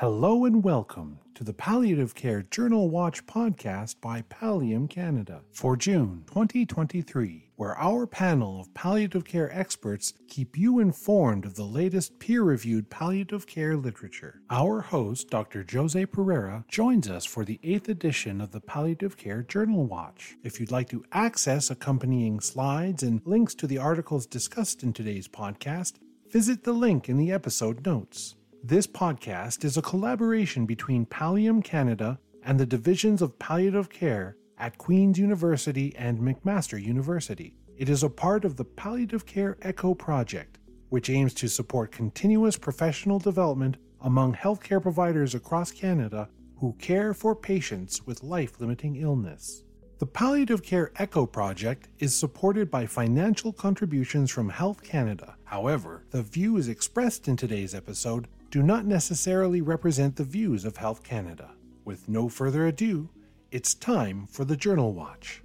Hello and welcome to the Palliative Care Journal Watch podcast by Pallium Canada for June 2023, where our panel of palliative care experts keep you informed of the latest peer reviewed palliative care literature. Our host, Dr. Jose Pereira, joins us for the eighth edition of the Palliative Care Journal Watch. If you'd like to access accompanying slides and links to the articles discussed in today's podcast, visit the link in the episode notes. This podcast is a collaboration between Pallium Canada and the divisions of palliative care at Queen's University and McMaster University. It is a part of the Palliative Care Echo project, which aims to support continuous professional development among healthcare providers across Canada who care for patients with life limiting illness. The Palliative Care Echo project is supported by financial contributions from Health Canada. However, the views expressed in today's episode do not necessarily represent the views of Health Canada. With no further ado, it's time for the Journal Watch.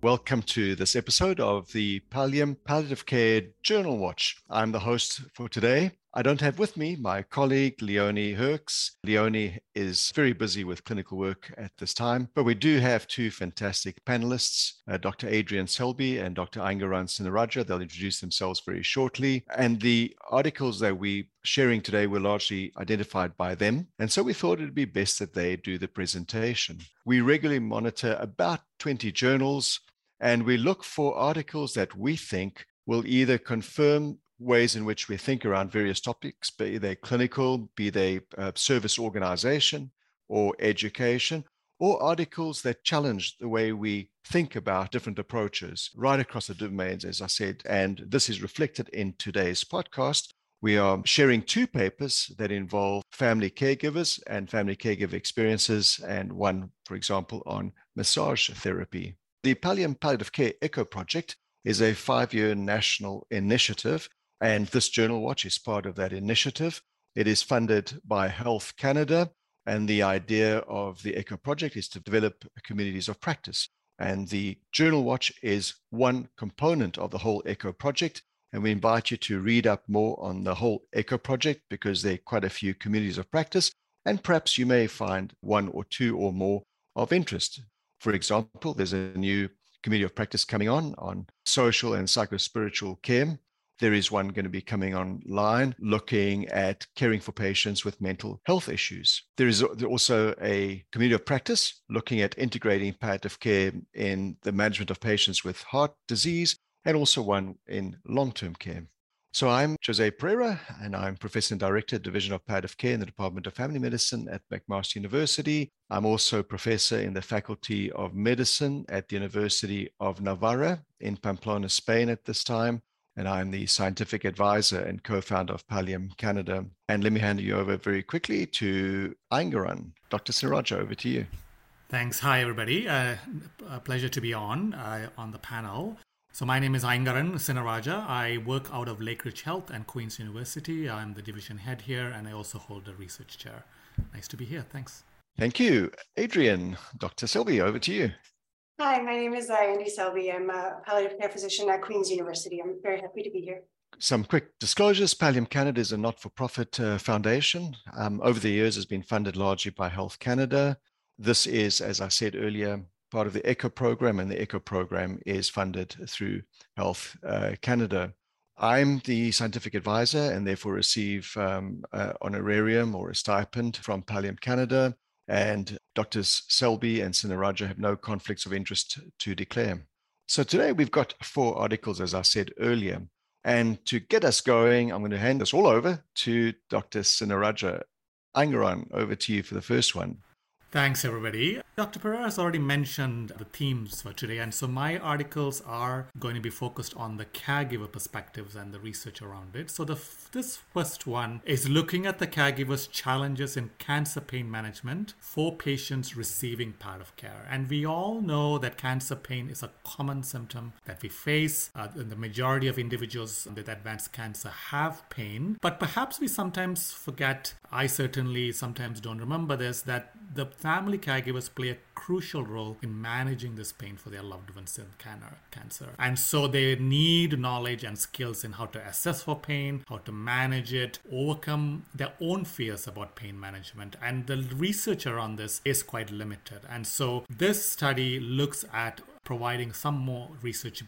Welcome to this episode of the Pallium Palliative Care Journal Watch. I'm the host for today, I don't have with me my colleague Leonie Herx. Leonie is very busy with clinical work at this time, but we do have two fantastic panelists, uh, Dr. Adrienne Selbie and Dr. Aynharan Sinnarajah. They'll introduce themselves very shortly. And the articles that we're sharing today were largely identified by them. And so we thought it'd be best that they do the presentation. We regularly monitor about 20 journals and we look for articles that we think will either confirm ways in which we think around various topics, be they clinical, be they uh, service organization or education, or articles that challenge the way we think about different approaches right across the domains, as I said. And this is reflected in today's podcast. We are sharing two papers that involve family caregivers and family caregiver experiences, and one, for example, on massage therapy. The Pallium Palliative Care Echo Project is a five year national initiative and this Journal Watch is part of that initiative. It is funded by Health Canada. And the idea of the ECHO project is to develop communities of practice. And the Journal Watch is one component of the whole ECHO project. And we invite you to read up more on the whole ECHO project because there are quite a few communities of practice. And perhaps you may find one or two or more of interest. For example, there's a new community of practice coming on on social and psychospiritual care there is one going to be coming online looking at caring for patients with mental health issues. There is also a community of practice looking at integrating palliative care in the management of patients with heart disease and also one in long term care. So I'm Jose Pereira, and I'm Professor and Director, Division of Palliative Care in the Department of Family Medicine at McMaster University. I'm also Professor in the Faculty of Medicine at the University of Navarra in Pamplona, Spain at this time and I'm the scientific advisor and co-founder of Pallium Canada. And let me hand you over very quickly to Aynharan. Dr. Siraja, over to you. Thanks. Hi, everybody. Uh, a pleasure to be on uh, on the panel. So my name is Aynharan Sinnarajah. I work out of Lakeridge Health and Queen's University. I'm the division head here, and I also hold a research chair. Nice to be here. Thanks. Thank you. Adrienne, Dr. Selbie, over to you. Hi, my name is uh, Andy Selbie. I'm a palliative care physician at Queen's University. I'm very happy to be here. Some quick disclosures. Pallium Canada is a not-for-profit uh, foundation. Um, over the years, has been funded largely by Health Canada. This is, as I said earlier, part of the ECHO program, and the ECHO program is funded through Health uh, Canada. I'm the scientific advisor and therefore receive um, uh, honorarium or a stipend from Pallium Canada and Doctors Selbie and Sinnarajah have no conflicts of interest to declare. So today we've got four articles, as I said earlier. And to get us going, I'm going to hand this all over to Dr. Sinnarajah. Aynharan, over to you for the first one. Thanks, everybody. Dr. Pereira has already mentioned the themes for today, and so my articles are going to be focused on the caregiver perspectives and the research around it. So, the, this first one is looking at the caregiver's challenges in cancer pain management for patients receiving palliative care. And we all know that cancer pain is a common symptom that we face. Uh, the majority of individuals with advanced cancer have pain, but perhaps we sometimes forget, I certainly sometimes don't remember this, that the family caregivers play a crucial role in managing this pain for their loved ones in cancer. And so they need knowledge and skills in how to assess for pain, how to manage it, overcome their own fears about pain management. And the research around this is quite limited. And so this study looks at providing some more research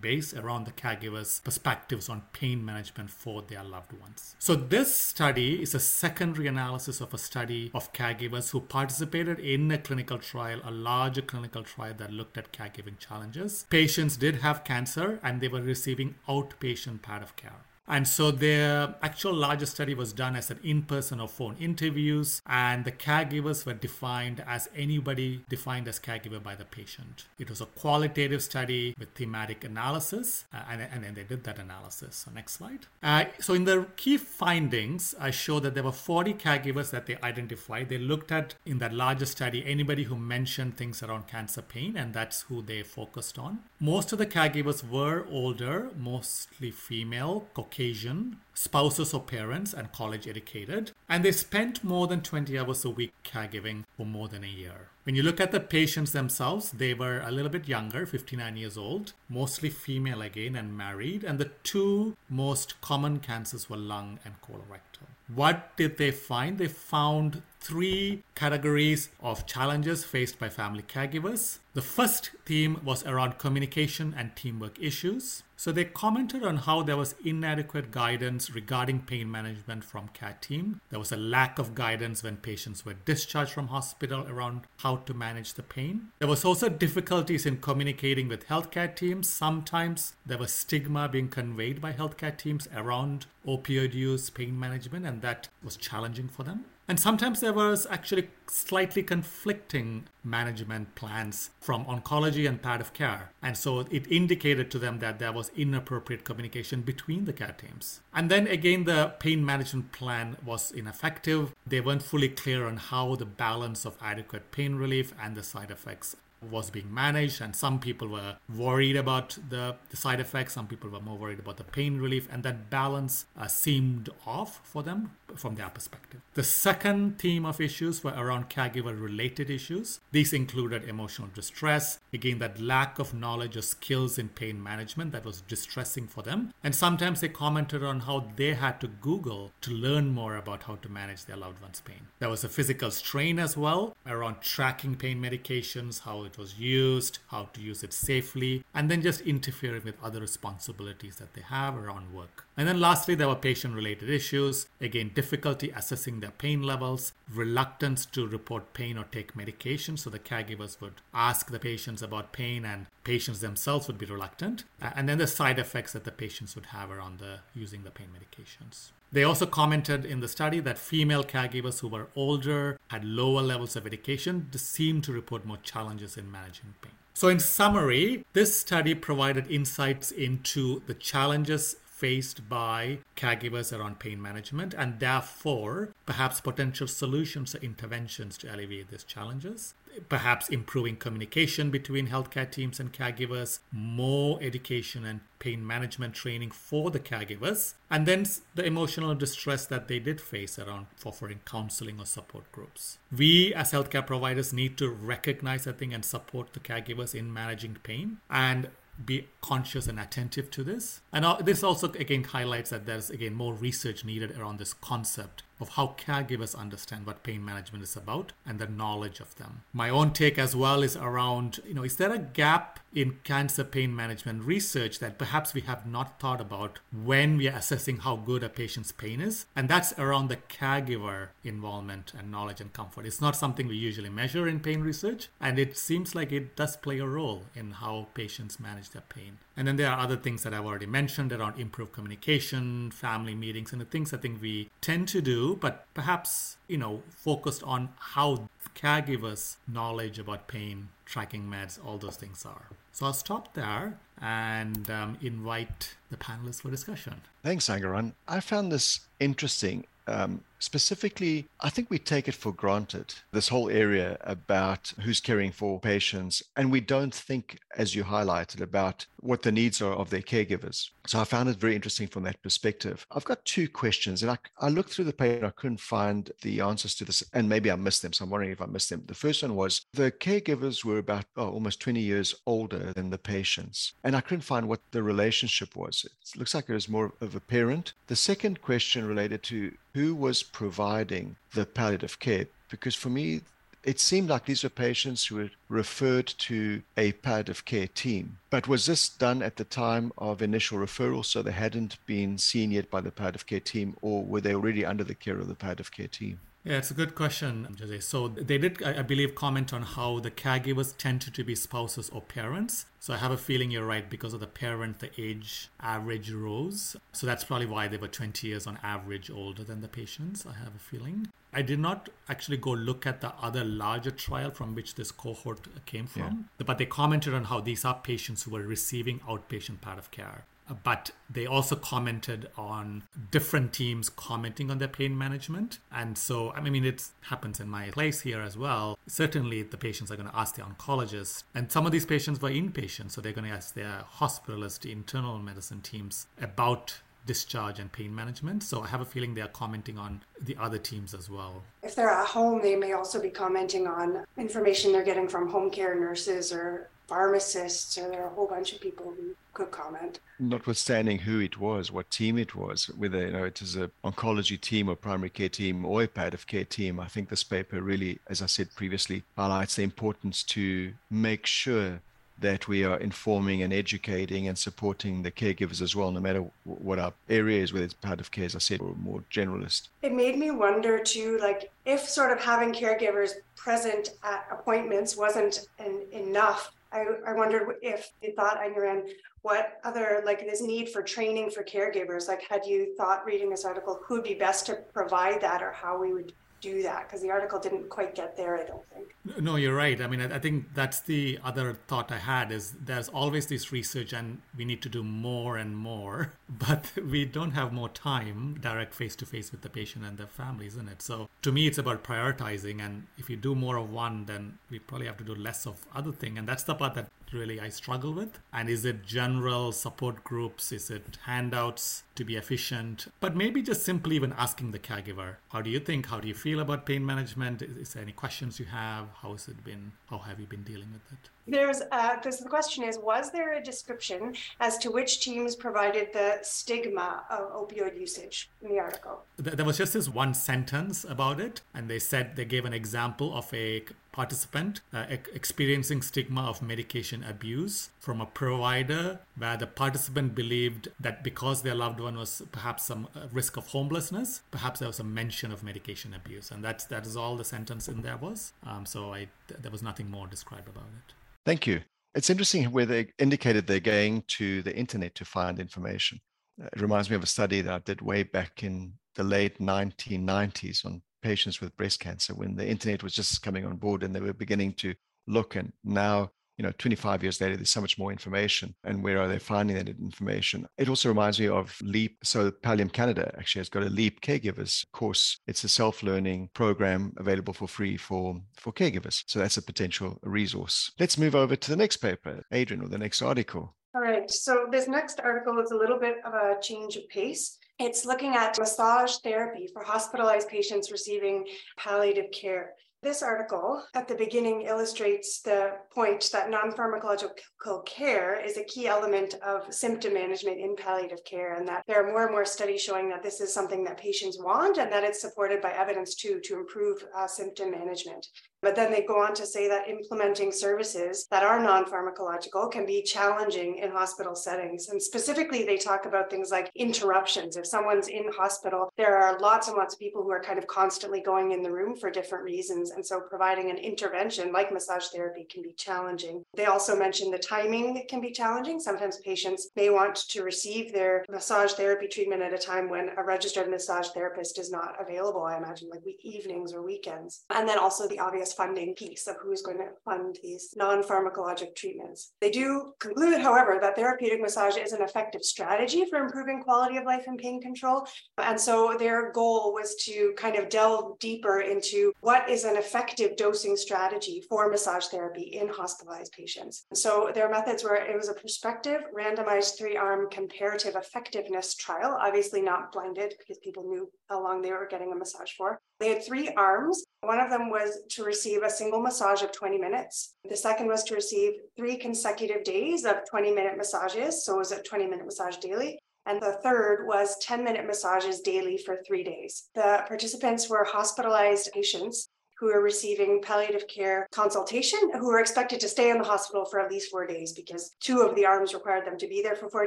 base based around the caregivers' perspectives on pain management for their loved ones. So, this study is a secondary analysis of a study of caregivers who participated in a clinical trial, a larger clinical trial that looked at caregiving challenges. Patients did have cancer and they were receiving outpatient palliative care. And so their actual larger study was done as an in person or phone interviews, and the caregivers were defined as anybody defined as caregiver by the patient. It was a qualitative study with thematic analysis, uh, and, and then they did that analysis. So, next slide. Uh, so, in the key findings, I show that there were 40 caregivers that they identified. They looked at, in that larger study, anybody who mentioned things around cancer pain, and that's who they focused on. Most of the caregivers were older, mostly female, Caucasian Caucasian, spouses or parents, and college educated, and they spent more than 20 hours a week caregiving for more than a year. When you look at the patients themselves, they were a little bit younger, 59 years old, mostly female again, and married, and the two most common cancers were lung and colorectal. What did they find? They found three categories of challenges faced by family caregivers. The first theme was around communication and teamwork issues. So they commented on how there was inadequate guidance regarding pain management from care team. There was a lack of guidance when patients were discharged from hospital around how to manage the pain. There was also difficulties in communicating with healthcare teams. Sometimes there was stigma being conveyed by healthcare teams around opioid use, pain management, and that was challenging for them. And sometimes there was actually slightly conflicting management plans from oncology and palliative care. And so it indicated to them that there was inappropriate communication between the care teams. And then again, the pain management plan was ineffective. They weren't fully clear on how the balance of adequate pain relief and the side effects was being managed and some people were worried about the, the side effects some people were more worried about the pain relief and that balance uh, seemed off for them from their perspective. The second theme of issues were around caregiver related issues. These included emotional distress again that lack of knowledge or skills in pain management that was distressing for them. And sometimes they commented on how they had to google to learn more about how to manage their loved one's pain. There was a physical strain as well around tracking pain medications how it was used, how to use it safely, and then just interfering with other responsibilities that they have around work. And then lastly, there were patient related issues. Again, difficulty assessing their pain levels, reluctance to report pain or take medication. So the caregivers would ask the patients about pain, and patients themselves would be reluctant. Uh, and then the side effects that the patients would have around the using the pain medications. They also commented in the study that female caregivers who were older had lower levels of education seemed to report more challenges in managing pain. So, in summary, this study provided insights into the challenges faced by caregivers around pain management and therefore perhaps potential solutions or interventions to alleviate these challenges perhaps improving communication between healthcare teams and caregivers, more education and pain management training for the caregivers, and then the emotional distress that they did face around offering counseling or support groups. We as healthcare providers need to recognize, I think, and support the caregivers in managing pain and be conscious and attentive to this. And uh, this also again highlights that there's again more research needed around this concept of how caregivers understand what pain management is about and the knowledge of them. My own take as well is around, you know, is there a gap in cancer pain management research that perhaps we have not thought about when we are assessing how good a patient's pain is? And that's around the caregiver involvement and knowledge and comfort. It's not something we usually measure in pain research, and it seems like it does play a role in how patients manage their pain. And then there are other things that I've already mentioned around improved communication, family meetings, and the things I think we tend to do, but perhaps, you know, focused on how caregivers' knowledge about pain, tracking meds, all those things are. So I'll stop there and um, invite the panelists for discussion. Thanks, Aynharan. I found this interesting. Um, Specifically, I think we take it for granted, this whole area about who's caring for patients. And we don't think, as you highlighted, about what the needs are of their caregivers. So I found it very interesting from that perspective. I've got two questions, and I, I looked through the paper, I couldn't find the answers to this, and maybe I missed them. So I'm wondering if I missed them. The first one was the caregivers were about oh, almost 20 years older than the patients, and I couldn't find what the relationship was. It looks like it was more of a parent. The second question related to who was providing the palliative care, because for me, it seemed like these were patients who were referred to a palliative care team. But was this done at the time of initial referral, so they hadn't been seen yet by the palliative care team, or were they already under the care of the palliative care team? Yeah, it's a good question, Jose. So they did, I believe, comment on how the caregivers tended to be spouses or parents. So I have a feeling you're right because of the parent, the age average rose. So that's probably why they were 20 years on average older than the patients. I have a feeling. I did not actually go look at the other larger trial from which this cohort came from, yeah. but they commented on how these are patients who were receiving outpatient part of care but they also commented on different teams commenting on their pain management. And so, I mean, it happens in my place here as well. Certainly, the patients are going to ask the oncologist, and some of these patients were inpatients, so they're going to ask their hospitalist, internal medicine teams about discharge and pain management. So I have a feeling they are commenting on the other teams as well. If they're at home, they may also be commenting on information they're getting from home care nurses or pharmacists, or there are a whole bunch of people who could comment. Notwithstanding who it was, what team it was, whether you know it is an oncology team or primary care team or a palliative care team, I think this paper really, as I said previously, highlights the importance to make sure that we are informing and educating and supporting the caregivers as well, no matter what our area is, whether it's part of care, as I said, or more generalist. It made me wonder too, like if sort of having caregivers present at appointments wasn't an, enough I, I wondered if you thought on your end what other like this need for training for caregivers like had you thought reading this article who would be best to provide that or how we would do that because the article didn't quite get there i don't think. No you're right. I mean i think that's the other thought i had is there's always this research and we need to do more and more but we don't have more time direct face to face with the patient and their family isn't it? So to me it's about prioritizing and if you do more of one then we probably have to do less of other thing. And that's the part that really I struggle with. And is it general support groups? Is it handouts to be efficient? But maybe just simply even asking the caregiver, how do you think? How do you feel about pain management? Is, is there any questions you have? How has it been? How have you been dealing with it? There's because uh, the question is, was there a description as to which teams provided the stigma of opioid usage in the article? There was just this one sentence about it, and they said they gave an example of a participant uh, experiencing stigma of medication abuse from a provider where the participant believed that because their loved one was perhaps some uh, risk of homelessness perhaps there was a mention of medication abuse. And that's that is all the sentence in there was. Um, so I th- there was nothing more described about it Thank you. It's interesting where they indicated they're going to the internet to find information. Uh, it reminds me of a study that I did way back in the late 1990s on patients with breast cancer when the internet was just coming on board and they were beginning to look. And now you know 25 years later there's so much more information. And where are they finding that information? It also reminds me of leap. So pallium canada actually has got a leap caregivers course. It's a self-learning program available for free for for caregivers. So that's a potential resource. Let's move over to the next paper Adrienne or the next article. All right. So this next article is a little bit of a change of pace. It's looking at massage therapy for hospitalized patients receiving palliative care. This article at the beginning illustrates the point that non pharmacological care is a key element of symptom management in palliative care, and that there are more and more studies showing that this is something that patients want and that it's supported by evidence too to improve uh, symptom management. But then they go on to say that implementing services that are non pharmacological can be challenging in hospital settings. And specifically, they talk about things like interruptions. If someone's in hospital, there are lots and lots of people who are kind of constantly going in the room for different reasons. And so providing an intervention like massage therapy can be challenging. They also mention the timing can be challenging. Sometimes patients may want to receive their massage therapy treatment at a time when a registered massage therapist is not available. I imagine like evenings or weekends. And then also the obvious this funding piece of who's going to fund these non pharmacologic treatments. They do conclude, however, that therapeutic massage is an effective strategy for improving quality of life and pain control. And so their goal was to kind of delve deeper into what is an effective dosing strategy for massage therapy in hospitalized patients. So their methods were it was a prospective, randomized three arm comparative effectiveness trial, obviously not blinded because people knew how long they were getting a massage for. They had three arms. One of them was to receive a single massage of 20 minutes. The second was to receive three consecutive days of 20 minute massages. So it was a 20 minute massage daily. And the third was 10 minute massages daily for three days. The participants were hospitalized patients who are receiving palliative care consultation who are expected to stay in the hospital for at least four days because two of the arms required them to be there for four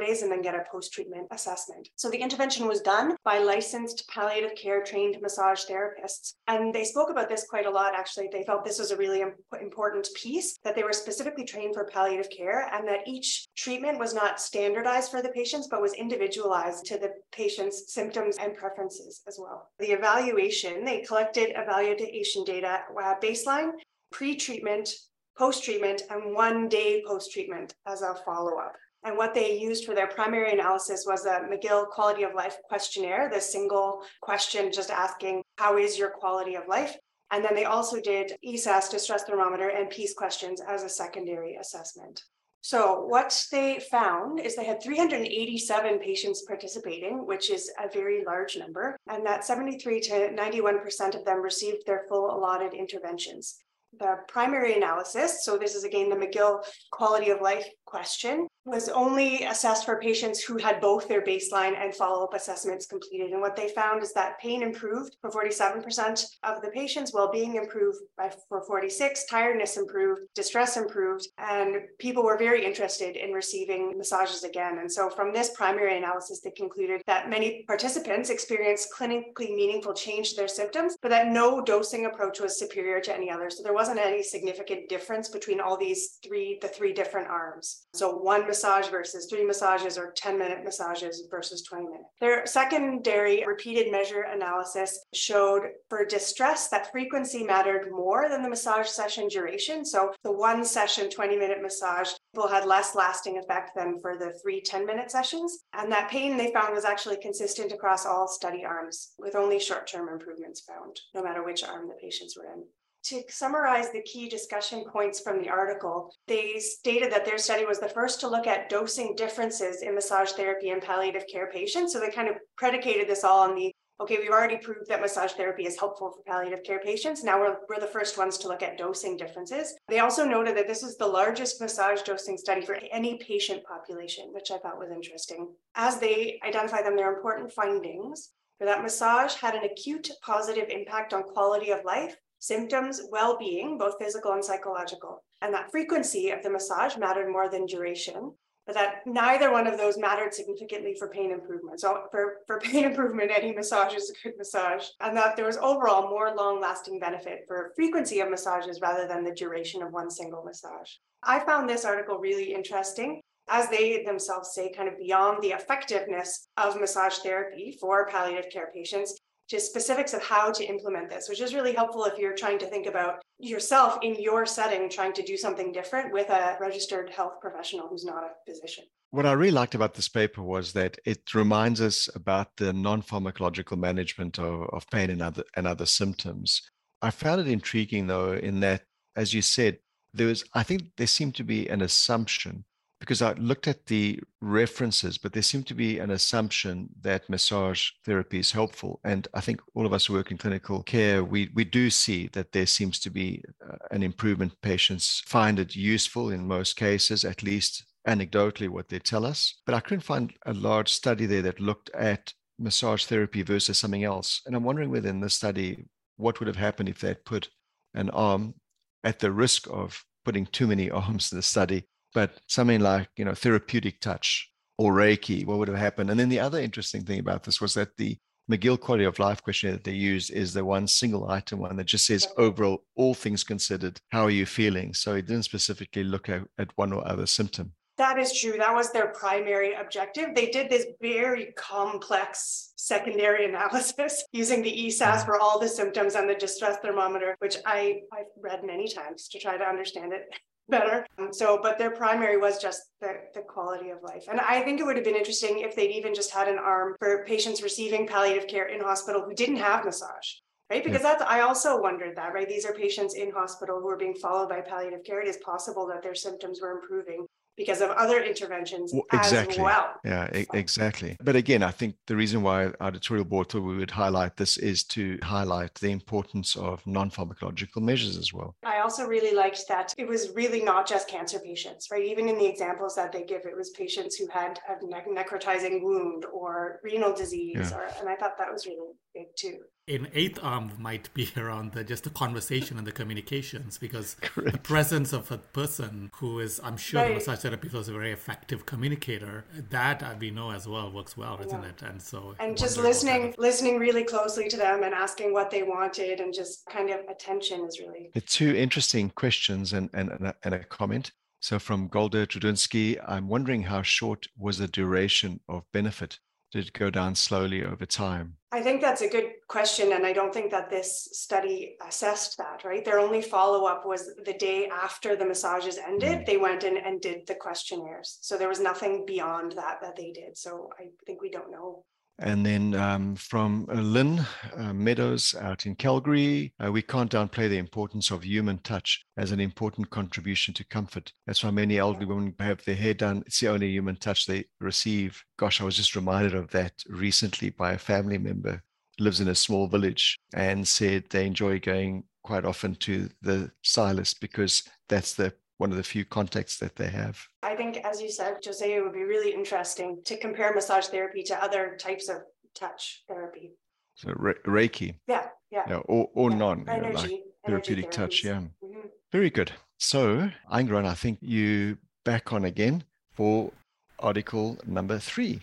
days and then get a post treatment assessment. So the intervention was done by licensed palliative care trained massage therapists. And they spoke about this quite a lot, actually. They felt this was a really important piece that they were specifically trained for palliative care and that each treatment was not standardized for the patients, but was individualized to the patient's symptoms and preferences as well. The evaluation, they collected evaluation data data uh, baseline, pre treatment, post treatment, and one day post treatment as a follow up. And what they used for their primary analysis was a McGill Quality of Life questionnaire, the single question just asking, How is your quality of life? And then they also did ESAS, distress thermometer, and PEACE questions as a secondary assessment. So, what they found is they had 387 patients participating, which is a very large number, and that 73 to 91% of them received their full allotted interventions. The primary analysis, so this is again the McGill quality of life question, was only assessed for patients who had both their baseline and follow up assessments completed. And what they found is that pain improved for 47% of the patients, well being improved by, for 46, tiredness improved, distress improved, and people were very interested in receiving massages again. And so from this primary analysis, they concluded that many participants experienced clinically meaningful change to their symptoms, but that no dosing approach was superior to any other. So there wasn't any significant difference between all these three, the three different arms. So one massage versus three massages or 10 minute massages versus 20 minutes. Their secondary repeated measure analysis showed for distress that frequency mattered more than the massage session duration. So the one session, 20 minute massage, people had less lasting effect than for the three 10 minute sessions. And that pain they found was actually consistent across all study arms with only short term improvements found, no matter which arm the patients were in to summarize the key discussion points from the article, they stated that their study was the first to look at dosing differences in massage therapy and palliative care patients. So they kind of predicated this all on the okay, we've already proved that massage therapy is helpful for palliative care patients. Now we're, we're the first ones to look at dosing differences. They also noted that this is the largest massage dosing study for any patient population, which I thought was interesting. As they identify them, their important findings for that massage had an acute positive impact on quality of life symptoms, well being, both physical and psychological. And that frequency of the massage mattered more than duration, but that neither one of those mattered significantly for pain improvement. So, for, for pain improvement, any massage is a good massage. And that there was overall more long lasting benefit for frequency of massages rather than the duration of one single massage. I found this article really interesting as they themselves say, kind of beyond the effectiveness of massage therapy for palliative care patients, just specifics of how to implement this, which is really helpful if you're trying to think about yourself in your setting, trying to do something different with a registered health professional who's not a physician. What I really liked about this paper was that it reminds us about the non pharmacological management of, of pain and other, and other symptoms. I found it intriguing, though, in that, as you said, there was, I think there seemed to be an assumption because I looked at the references, but there seemed to be an assumption that massage therapy is helpful. And I think all of us who work in clinical care, we, we do see that there seems to be uh, an improvement. Patients find it useful in most cases, at least anecdotally, what they tell us. But I couldn't find a large study there that looked at massage therapy versus something else. And I'm wondering within this study, what would have happened if they'd put an arm at the risk of putting too many arms in the study but something like you know therapeutic touch or reiki what would have happened? And then the other interesting thing about this was that the mcgill quality of life questionnaire that they used is the one single item one that just says overall all things considered how are you feeling? So it didn't specifically look at, at one or other symptom. That is true. That was their primary objective. They did this very complex secondary analysis using the ESAS mm-hmm. for all the symptoms and the distress thermometer, which I, I've read many times to try to understand it better. Um, so, but their primary was just the, the quality of life. And I think it would have been interesting if they'd even just had an arm for patients receiving palliative care in hospital who didn't have massage. Right, because yeah. that's I also wondered that, right? These are patients in hospital who are being followed by palliative care. It is possible that their symptoms were improving because of other interventions well, exactly. as well. Yeah, e- exactly. But again, I think the reason why our editorial board thought we would highlight this is to highlight the importance of non-pharmacological measures as well. I also really liked that it was really not just cancer patients, right? Even in the examples that they give, it was patients who had a ne- necrotizing wound or renal disease, yeah. or, and I thought that was really big too in eighth arm might be around the, just the conversation and the communications because Correct. the presence of a person who is i'm sure right. the massage therapist was a very effective communicator that uh, we know as well works well isn't yeah. it and so and just listening kind listening really closely to them and asking what they wanted and just kind of attention is really the two interesting questions and and, and, a, and a comment so from Golda Trudinsky, I'm wondering how short was the duration of benefit did go down slowly over time? I think that's a good question. And I don't think that this study assessed that, right? Their only follow up was the day after the massages ended, mm. they went in and did the questionnaires. So there was nothing beyond that that they did. So I think we don't know. And then um, from uh, Lynn uh, Meadows out in Calgary, uh, we can't downplay the importance of human touch as an important contribution to comfort. That's why many elderly women have their hair done. It's the only human touch they receive. Gosh, I was just reminded of that recently by a family member who lives in a small village and said they enjoy going quite often to the stylist because that's the one of the few contacts that they have. I think, as you said, Jose, it would be really interesting to compare massage therapy to other types of touch therapy. So re- Reiki. Yeah, yeah. yeah or or yeah. non energy, know, like therapeutic touch. Yeah. Mm-hmm. Very good. So, Aynharan, I think you back on again for article number three.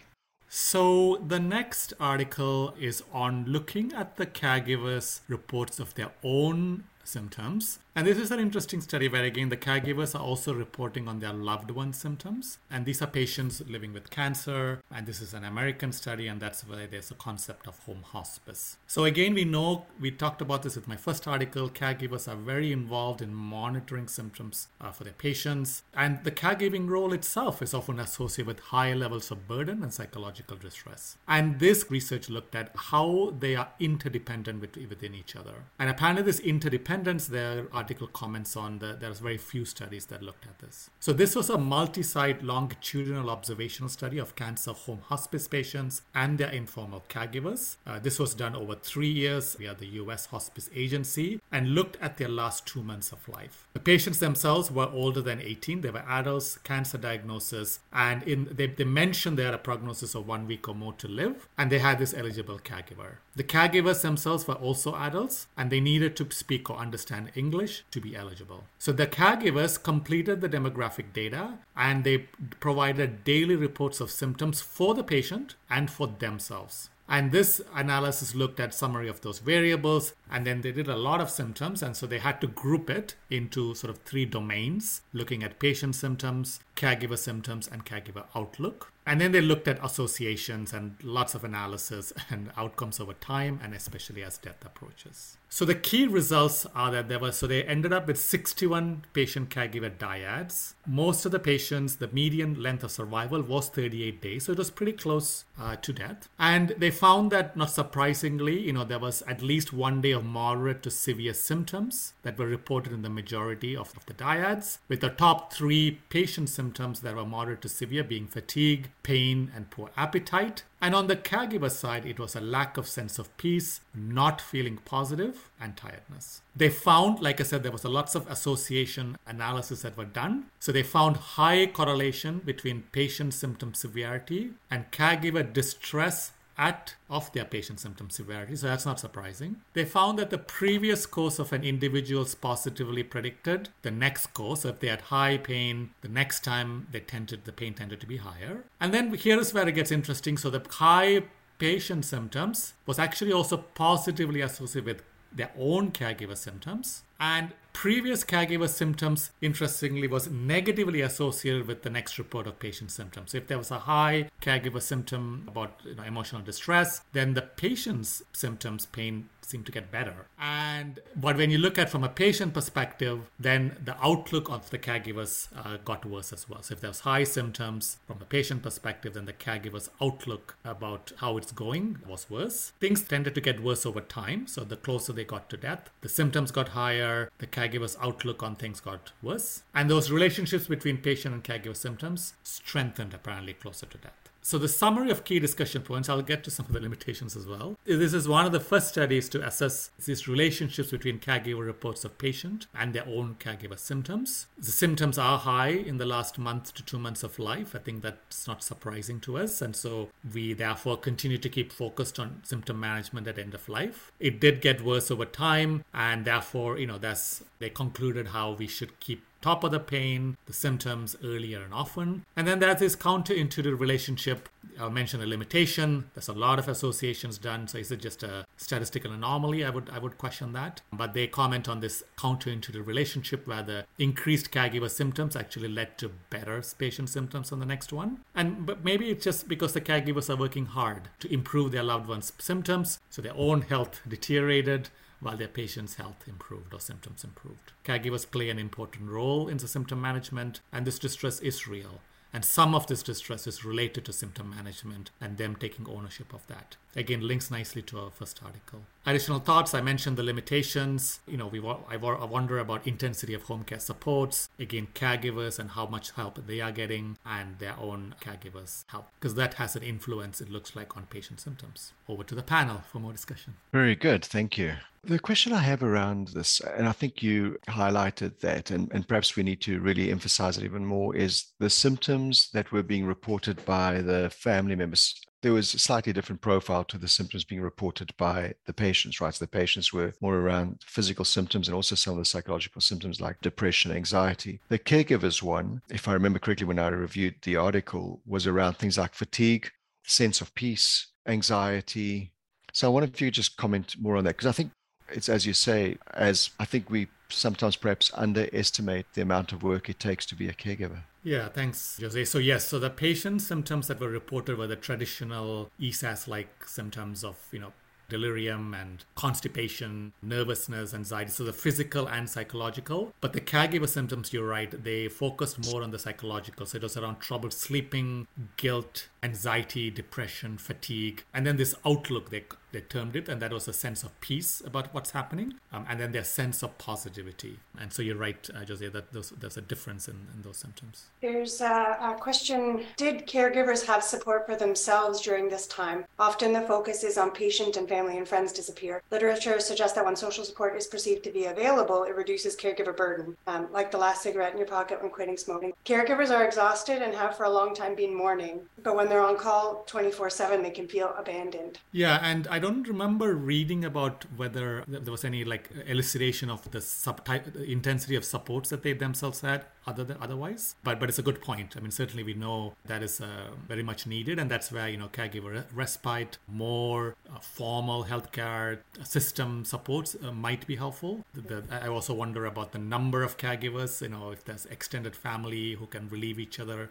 So, the next article is on looking at the caregivers' reports of their own symptoms. And this is an interesting study where, again, the caregivers are also reporting on their loved ones' symptoms. And these are patients living with cancer. And this is an American study, and that's why there's a concept of home hospice. So, again, we know we talked about this with my first article caregivers are very involved in monitoring symptoms uh, for their patients. And the caregiving role itself is often associated with high levels of burden and psychological distress. And this research looked at how they are interdependent within each other. And apparently, this interdependence, there article comments on the there's very few studies that looked at this. So this was a multi-site longitudinal observational study of cancer home hospice patients and their informal caregivers. Uh, this was done over three years via the U.S. Hospice Agency and looked at their last two months of life. The patients themselves were older than 18. They were adults, cancer diagnosis, and in they, they mentioned they had a prognosis of one week or more to live, and they had this eligible caregiver. The caregivers themselves were also adults, and they needed to speak or understand English English to be eligible. So the caregivers completed the demographic data and they provided daily reports of symptoms for the patient and for themselves. And this analysis looked at summary of those variables and then they did a lot of symptoms and so they had to group it into sort of three domains looking at patient symptoms, caregiver symptoms and caregiver outlook. And then they looked at associations and lots of analysis and outcomes over time, and especially as death approaches. So the key results are that there were, so they ended up with 61 patient caregiver dyads. Most of the patients, the median length of survival was 38 days, so it was pretty close uh, to death. And they found that, not surprisingly, you know, there was at least one day of moderate to severe symptoms that were reported in the majority of, of the dyads, with the top three patient symptoms that were moderate to severe being fatigue, pain, and poor appetite. And on the caregiver side, it was a lack of sense of peace, not feeling positive, and tiredness. They found, like I said, there was a lots of association analysis that were done. So they found high correlation between patient symptom severity and caregiver distress at of their patient symptom severity, so that's not surprising. They found that the previous course of an individual's positively predicted the next course. So if they had high pain, the next time they tended the pain tended to be higher. And then here is where it gets interesting. So the high patient symptoms was actually also positively associated with their own caregiver symptoms. And previous caregiver symptoms, interestingly, was negatively associated with the next report of patient symptoms. If there was a high caregiver symptom about you know, emotional distress, then the patient's symptoms, pain, seem to get better. And but when you look at from a patient perspective, then the outlook of the caregivers uh, got worse as well. So if there's high symptoms from a patient perspective, then the caregiver's outlook about how it's going was worse. Things tended to get worse over time. So the closer they got to death, the symptoms got higher, the caregiver's outlook on things got worse, and those relationships between patient and caregiver symptoms strengthened apparently closer to death. So, the summary of key discussion points, I'll get to some of the limitations as well. This is one of the first studies to assess these relationships between caregiver reports of patient and their own caregiver symptoms. The symptoms are high in the last month to two months of life. I think that's not surprising to us. And so, we therefore continue to keep focused on symptom management at end of life. It did get worse over time, and therefore, you know, that's they concluded how we should keep top of the pain, the symptoms earlier and often. And then there's this counterintuitive relationship. I'll mention a limitation. There's a lot of associations done. So is it just a statistical anomaly? I would I would question that. But they comment on this counterintuitive relationship where the increased caregiver symptoms actually led to better patient symptoms on the next one. And but maybe it's just because the caregivers are working hard to improve their loved ones' symptoms, so their own health deteriorated while their patient's health improved or symptoms improved. Caregivers play an important role in the symptom management, and this distress is real. And some of this distress is related to symptom management and them taking ownership of that. Again, links nicely to our first article. Additional thoughts I mentioned the limitations. You know, we I wonder about intensity of home care supports. Again, caregivers and how much help they are getting, and their own caregivers' help, because that has an influence. It looks like on patient symptoms. Over to the panel for more discussion. Very good, thank you. The question I have around this, and I think you highlighted that, and, and perhaps we need to really emphasize it even more, is the symptoms that were being reported by the family members. There was a slightly different profile to the symptoms being reported by the patients, right? So the patients were more around physical symptoms and also some of the psychological symptoms like depression, anxiety. The caregivers one, if I remember correctly when I reviewed the article, was around things like fatigue, sense of peace, anxiety, so I wonder if you could just comment more on that, because I think it's as you say, as I think we sometimes perhaps underestimate the amount of work it takes to be a caregiver. Yeah, thanks, Jose. So, yes, so the patient symptoms that were reported were the traditional ESAS like symptoms of, you know, delirium and constipation, nervousness, anxiety. So the physical and psychological. But the caregiver symptoms, you're right, they focused more on the psychological. So it was around trouble sleeping, guilt, anxiety, depression, fatigue, and then this outlook they they termed it, and that was a sense of peace about what's happening, um, and then their sense of positivity. And so you're right, uh, Jose, that there's, a difference in, in those symptoms. There's a, a question: Did caregivers have support for themselves during this time? Often the focus is on patient and family and friends disappear. Literature suggests that when social support is perceived to be available, it reduces caregiver burden, um, like the last cigarette in your pocket when quitting smoking. Caregivers are exhausted and have for a long time been mourning, but when they're on call 24 7, they can feel abandoned. Yeah, and I don't remember reading about whether there was any like elucidation of the subtype intensity of supports that they themselves had other than otherwise. But but it's a good point. I mean, certainly we know that is uh, very much needed, and that's where you know caregiver respite, more uh, formal healthcare system supports uh, might be helpful. The, the, I also wonder about the number of caregivers. You know, if there's extended family who can relieve each other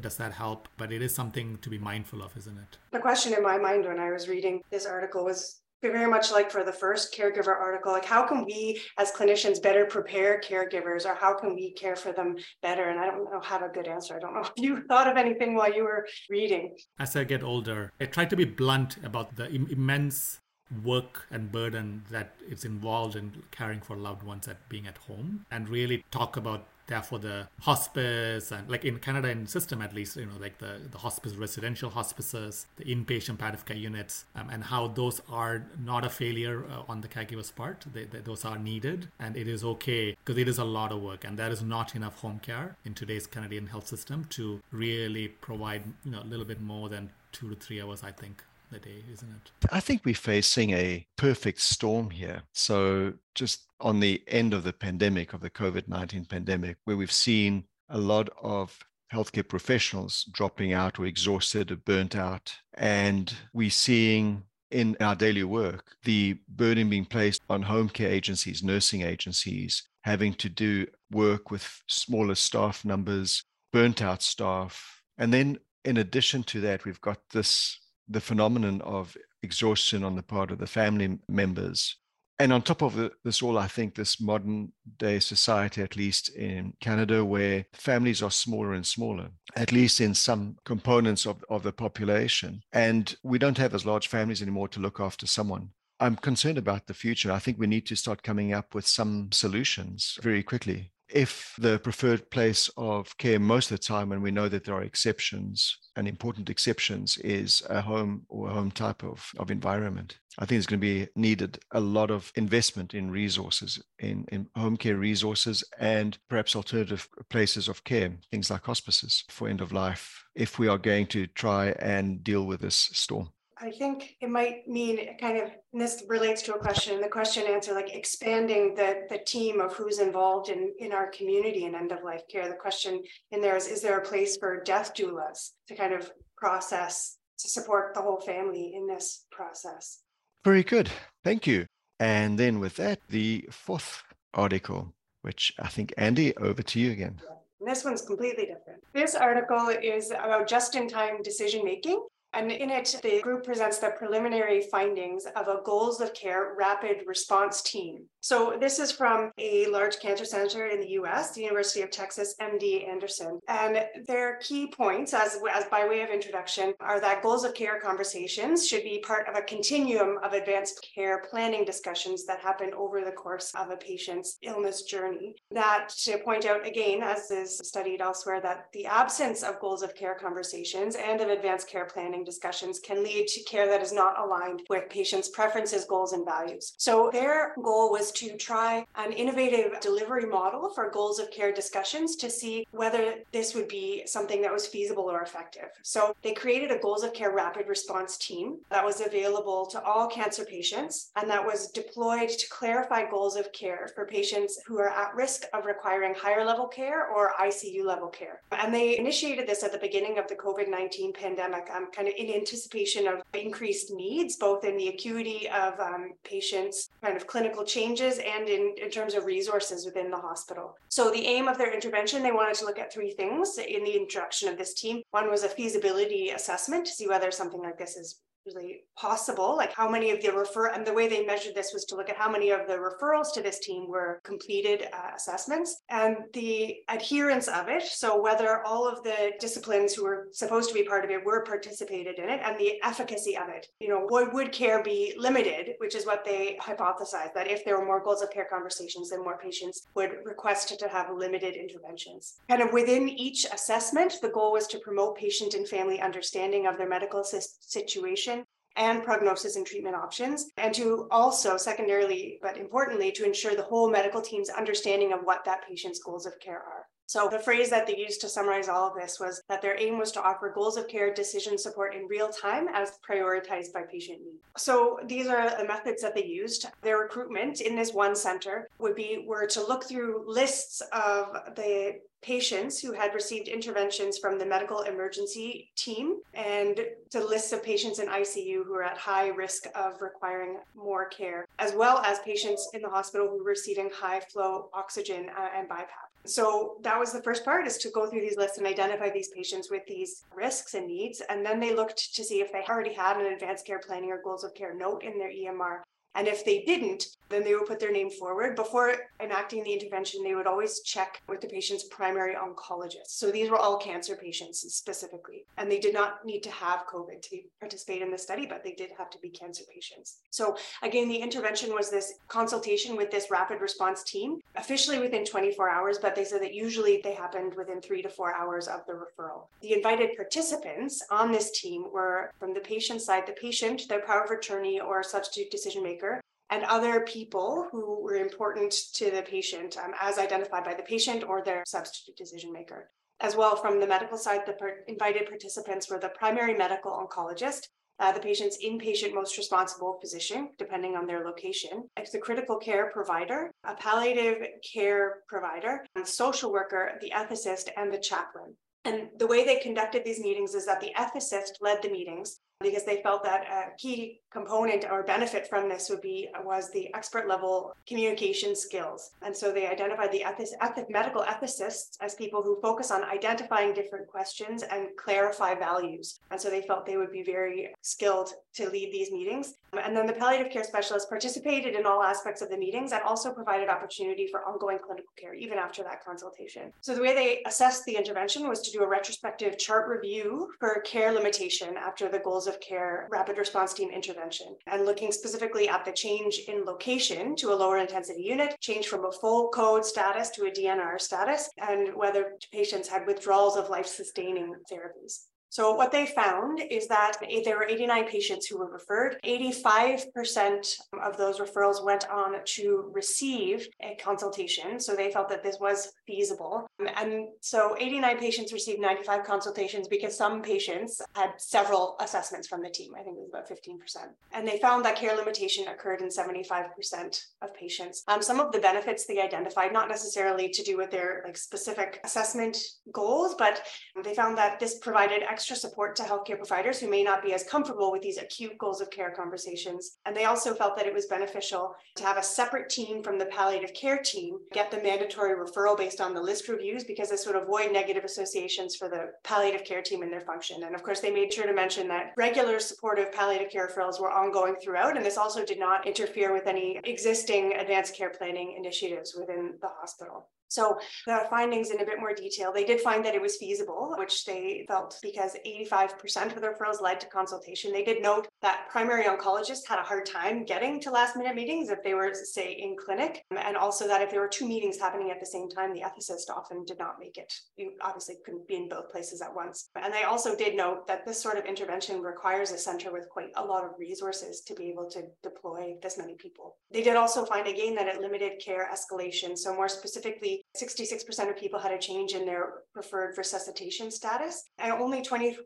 does that help? But it is something to be mindful of, isn't it? The question in my mind when I was reading this article was very much like for the first caregiver article like how can we as clinicians better prepare caregivers or how can we care for them better and i don't know have a good answer i don't know if you thought of anything while you were reading as i get older i try to be blunt about the Im- immense work and burden that is involved in caring for loved ones at being at home and really talk about therefore the hospice and like in canada in system at least you know like the, the hospice residential hospices the inpatient palliative care units um, and how those are not a failure uh, on the caregiver's part. They, they, those are needed and it is okay because it is a lot of work and there is not enough home care in today's canadian health system to really provide you know a little bit more than two to three hours i think the day, isn't it? I think we're facing a perfect storm here. So, just on the end of the pandemic, of the COVID 19 pandemic, where we've seen a lot of healthcare professionals dropping out or exhausted or burnt out. And we're seeing in our daily work the burden being placed on home care agencies, nursing agencies, having to do work with smaller staff numbers, burnt out staff. And then in addition to that, we've got this the phenomenon of exhaustion on the part of the family members. And on top of this all, I think this modern day society, at least in Canada, where families are smaller and smaller, at least in some components of, of the population. And we don't have as large families anymore to look after someone. I'm concerned about the future. I think we need to start coming up with some solutions very quickly if the preferred place of care most of the time, and we know that there are exceptions and important exceptions, is a home or a home type of, of environment. I think there's going to be needed a lot of investment in resources, in, in home care resources, and perhaps alternative places of care, things like hospices for end of life, if we are going to try and deal with this storm. I think it might mean kind of this relates to a question, the question answer, like expanding the the team of who's involved in in our community in end of life care. The question in there is, is there a place for death doulas to kind of process to support the whole family in this process? Very good. Thank you. And then with that, the fourth article, which I think Andy, over to you again. And this one's completely different. This article is about just in time decision making and in it, the group presents the preliminary findings of a goals of care rapid response team. So, this is from a large cancer center in the US, the University of Texas MD Anderson. And their key points, as, as by way of introduction, are that goals of care conversations should be part of a continuum of advanced care planning discussions that happen over the course of a patient's illness journey. That to point out again, as is studied elsewhere, that the absence of goals of care conversations and of advanced care planning discussions can lead to care that is not aligned with patients' preferences, goals, and values. So their goal was to try an innovative delivery model for goals of care discussions to see whether this would be something that was feasible or effective. So they created a goals of care rapid response team that was available to all cancer patients and that was deployed to clarify goals of care for patients who are at risk of requiring higher level care or ICU level care. And they initiated this at the beginning of the COVID 19 pandemic, um, kind of in anticipation of increased needs, both in the acuity of um, patients' kind of clinical changes and in, in terms of resources within the hospital. So, the aim of their intervention, they wanted to look at three things in the introduction of this team. One was a feasibility assessment to see whether something like this is really possible like how many of the refer and the way they measured this was to look at how many of the referrals to this team were completed uh, assessments and the adherence of it. So whether all of the disciplines who were supposed to be part of it were participated in it and the efficacy of it. You know would, would care be limited which is what they hypothesized that if there were more goals of care conversations then more patients would request to have limited interventions. Kind of within each assessment the goal was to promote patient and family understanding of their medical situation and prognosis and treatment options, and to also, secondarily, but importantly, to ensure the whole medical team's understanding of what that patient's goals of care are. So the phrase that they used to summarize all of this was that their aim was to offer goals of care decision support in real time as prioritized by patient need. So these are the methods that they used. Their recruitment in this one center would be were to look through lists of the patients who had received interventions from the medical emergency team and to lists of patients in ICU who are at high risk of requiring more care, as well as patients in the hospital who were receiving high flow oxygen uh, and BiPAP. So that was the first part is to go through these lists and identify these patients with these risks and needs. And then they looked to see if they already had an advanced care planning or goals of care note in their EMR and if they didn't, then they would put their name forward. Before enacting the intervention, they would always check with the patient's primary oncologist. So these were all cancer patients specifically. And they did not need to have COVID to participate in the study, but they did have to be cancer patients. So again, the intervention was this consultation with this rapid response team, officially within 24 hours, but they said that usually they happened within three to four hours of the referral. The invited participants on this team were from the patient side, the patient, their power of attorney or substitute decision maker maker and other people who were important to the patient um, as identified by the patient or their substitute decision maker. As well, from the medical side, the per- invited participants were the primary medical oncologist, uh, the patient's inpatient most responsible physician, depending on their location, the critical care provider, a palliative care provider, a social worker, the ethicist, and the chaplain. And the way they conducted these meetings is that the ethicist led the meetings because they felt that a key component or benefit from this would be was the expert level communication skills. And so they identified the ethic, ethic, medical ethicists as people who focus on identifying different questions and clarify values. And so they felt they would be very skilled to lead these meetings. And then the palliative care specialists participated in all aspects of the meetings and also provided opportunity for ongoing clinical care even after that consultation. So the way they assessed the intervention was to do a retrospective chart review for care limitation after the goals of care rapid response team intervention and looking specifically at the change in location to a lower intensity unit, change from a full code status to a DNR status, and whether patients had withdrawals of life sustaining therapies. So what they found is that there were 89 patients who were referred. 85% of those referrals went on to receive a consultation. So they felt that this was feasible. And so 89 patients received 95 consultations because some patients had several assessments from the team. I think it was about 15%. And they found that care limitation occurred in 75% of patients. Um, some of the benefits they identified, not necessarily to do with their like specific assessment goals, but they found that this provided extra support to healthcare providers who may not be as comfortable with these acute goals of care conversations. And they also felt that it was beneficial to have a separate team from the palliative care team get the mandatory referral based on the list reviews because this would avoid negative associations for the palliative care team and their function. And of course, they made sure to mention that regular supportive palliative care referrals were ongoing throughout. And this also did not interfere with any existing advanced care planning initiatives within the hospital. So the findings in a bit more detail, they did find that it was feasible, which they felt because 85% of the referrals led to consultation. They did note that primary oncologists had a hard time getting to last minute meetings if they were, say, in clinic. And also that if there were two meetings happening at the same time, the ethicist often did not make it. You obviously couldn't be in both places at once. And they also did note that this sort of intervention requires a center with quite a lot of resources to be able to deploy this many people. They did also find again that it limited care escalation. So more specifically, 66% of people had a change in their preferred resuscitation status, and only 21%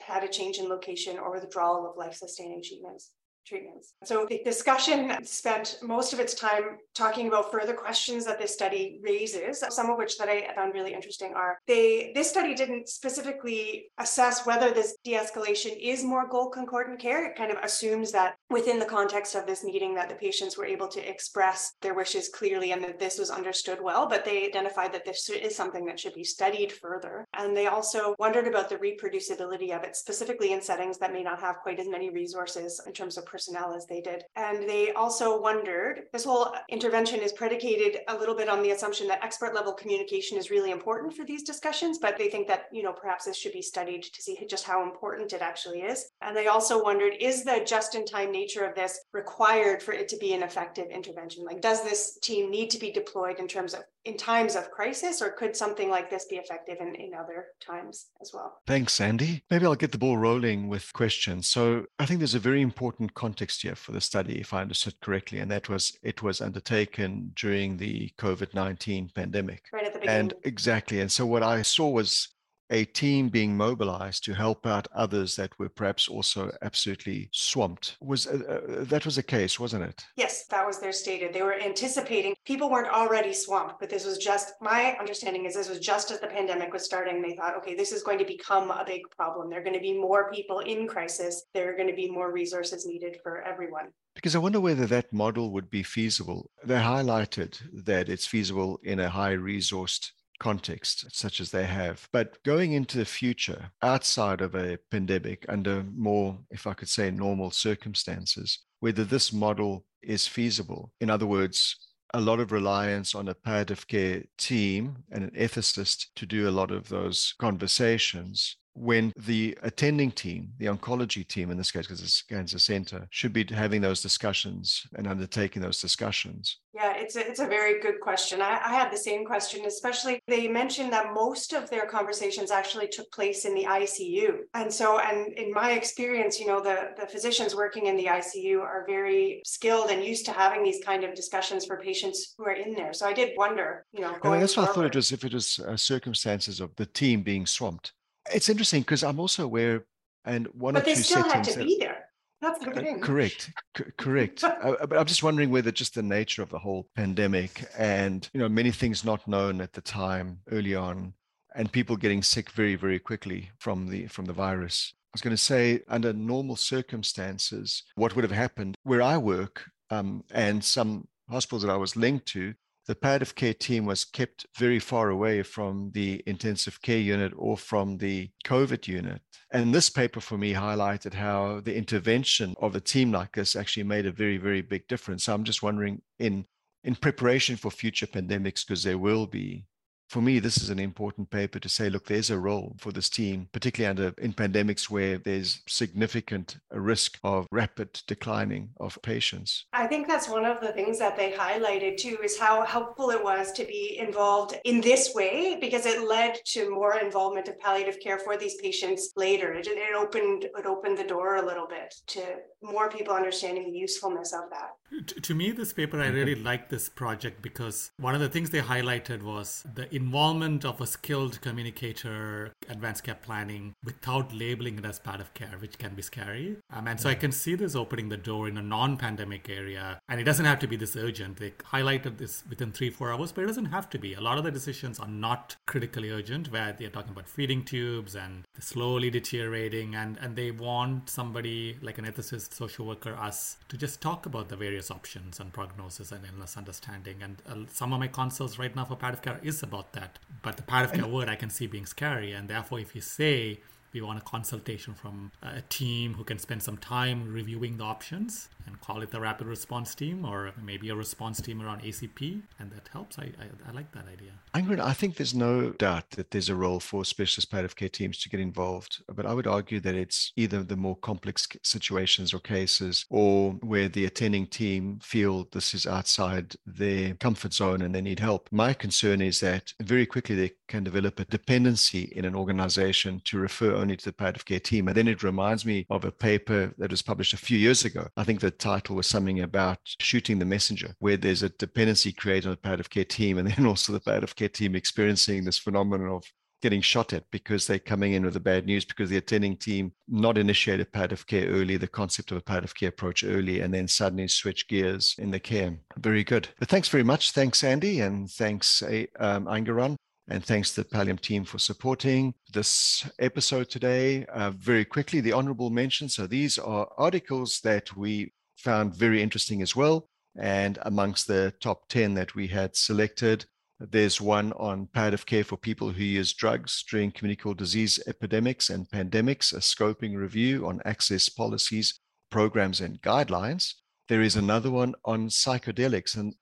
had a change in location or withdrawal of life sustaining treatments treatments. So the discussion spent most of its time talking about further questions that this study raises, some of which that I found really interesting are they this study didn't specifically assess whether this de-escalation is more goal concordant care. It kind of assumes that within the context of this meeting that the patients were able to express their wishes clearly and that this was understood well, but they identified that this is something that should be studied further. And they also wondered about the reproducibility of it, specifically in settings that may not have quite as many resources in terms of personnel as they did. And they also wondered this whole intervention is predicated a little bit on the assumption that expert level communication is really important for these discussions, but they think that, you know, perhaps this should be studied to see just how important it actually is. And they also wondered is the just in time nature of this required for it to be an effective intervention? Like, does this team need to be deployed in terms of in times of crisis, or could something like this be effective in, in other times as well? Thanks, Sandy. Maybe I'll get the ball rolling with questions. So I think there's a very important context here for the study, if I understood correctly, and that was it was undertaken during the COVID 19 pandemic. Right at the beginning. And exactly. And so what I saw was a team being mobilized to help out others that were perhaps also absolutely swamped. Was uh, uh, that was the case, wasn't it? Yes, that was their stated. They were anticipating people weren't already swamped, but this was just my understanding is this was just as the pandemic was starting. They thought, okay, this is going to become a big problem. There are going to be more people in crisis. There are going to be more resources needed for everyone. Because I wonder whether that model would be feasible. They highlighted that it's feasible in a high resourced context such as they have. But going into the future, outside of a pandemic, under more, if I could say, normal circumstances, whether this model is feasible. In other words, a lot of reliance on a palliative care team and an ethicist to do a lot of those conversations when the attending team, the oncology team in this case, because it's cancer center, should be having those discussions and undertaking those discussions? Yeah, it's a, it's a very good question. I, I had the same question, especially they mentioned that most of their conversations actually took place in the ICU. And so, and in my experience, you know, the, the physicians working in the ICU are very skilled and used to having these kind of discussions for patients who are in there. So I did wonder, you know, going that's what I thought it was if it was uh, circumstances of the team being swamped. It's interesting because I'm also aware, and one but or they two still had to that- be there. That's the Uh, thing. correct, c- correct. uh, but I'm just wondering whether just the nature of the whole pandemic and you know many things not known at the time early on, and people getting sick very very quickly from the from the virus. I was going to say, under normal circumstances, what would have happened where I work um, and some hospitals that I was linked to, the palliative care team was kept very far away from the intensive care unit or from the COVID unit. And this paper for me highlighted how the intervention of a team like this actually made a very, very big difference. So I'm just wondering in in preparation for future pandemics, because there will be, for me, this is an important paper to say, look, there's a role for this team, particularly under in pandemics where there's significant risk of rapid declining of patients. I think that's one of the things that they highlighted too, is how helpful it was to be involved in this way because it led to more involvement of palliative care for these patients later. It, it opened it opened the door a little bit to more people understanding the usefulness of that. To, to me, this paper, I really mm-hmm. like this project because one of the things they highlighted was the involvement of a skilled communicator, advanced care planning, without labeling it as palliative care, which can be scary. Um, and so I can see this opening the door in a non pandemic area. And it doesn't have to be this urgent. They highlighted this within three, four hours, but it doesn't have to be. A lot of the decisions are not critically urgent, where they're talking about feeding tubes and slowly deteriorating. And, and they want somebody like an ethicist, social worker, us, to just talk about the various options and prognosis and illness understanding. And uh, some of my consults right now for palliative care is about that. But the palliative care word I can see being scary. And therefore, if you say we want a consultation from a team who can spend some time reviewing the options and call it the rapid response team or maybe a response team around ACP. And that helps. I, I, I like that idea. Ingrid, I think there's no doubt that there's a role for specialist palliative care teams to get involved. But I would argue that it's either the more complex situations or cases or where the attending team feel this is outside their comfort zone and they need help. My concern is that very quickly they can develop a dependency in an organization to refer to the palliative care team. And then it reminds me of a paper that was published a few years ago. I think the title was something about shooting the messenger, where there's a dependency created on the palliative care team, and then also the palliative care team experiencing this phenomenon of getting shot at because they're coming in with the bad news because the attending team not initiated palliative care early, the concept of a palliative care approach early, and then suddenly switch gears in the care. Very good. But thanks very much. Thanks, Andy, and thanks, um, Aynharan. And thanks to the Pallium team for supporting this episode today. Uh, very quickly, the honorable mention. So these are articles that we found very interesting as well. And amongst the top 10 that we had selected, there's one on palliative care for people who use drugs during communicable disease epidemics and pandemics, a scoping review on access policies, programs, and guidelines. There is another one on psychedelics. And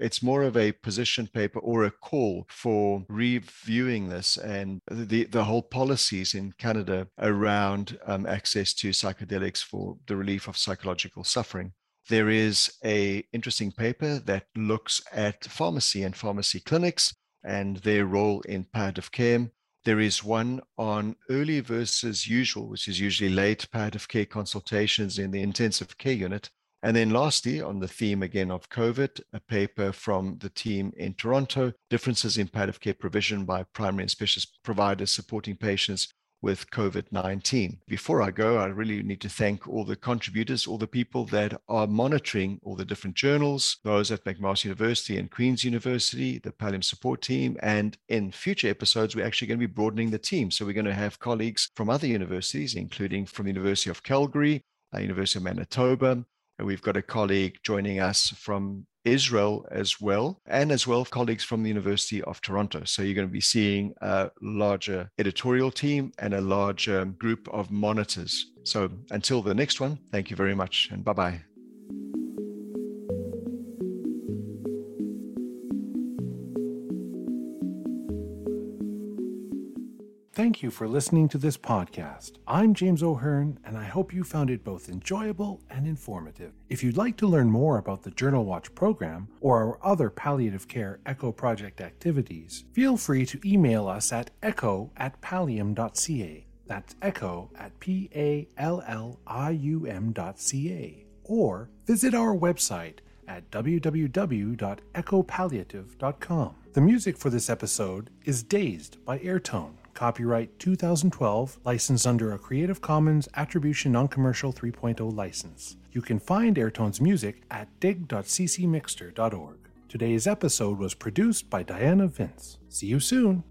it's more of a position paper or a call for reviewing this and the, the whole policies in Canada around um, access to psychedelics for the relief of psychological suffering. There is a interesting paper that looks at pharmacy and pharmacy clinics and their role in palliative care. There is one on early versus usual, which is usually late palliative care consultations in the intensive care unit, and then lastly, on the theme again of COVID, a paper from the team in Toronto, differences in palliative care provision by primary and specialist providers supporting patients with COVID 19. Before I go, I really need to thank all the contributors, all the people that are monitoring all the different journals, those at McMaster University and Queen's University, the Pallium support team. And in future episodes, we're actually going to be broadening the team. So we're going to have colleagues from other universities, including from the University of Calgary, uh, University of Manitoba, We've got a colleague joining us from Israel as well, and as well colleagues from the University of Toronto. So you're going to be seeing a larger editorial team and a larger group of monitors. So until the next one, thank you very much and bye bye. Thank you for listening to this podcast. I'm James O'Hearn, and I hope you found it both enjoyable and informative. If you'd like to learn more about the Journal Watch program or our other palliative care ECHO project activities, feel free to email us at echo at pallium.ca. That's echo at P A L L I U M.ca. Or visit our website at www.echopalliative.com. The music for this episode is Dazed by Airtone. Copyright 2012, licensed under a Creative Commons Attribution Non-Commercial 3.0 license. You can find Airtone's music at dig.ccmixter.org. Today's episode was produced by Diana Vince. See you soon.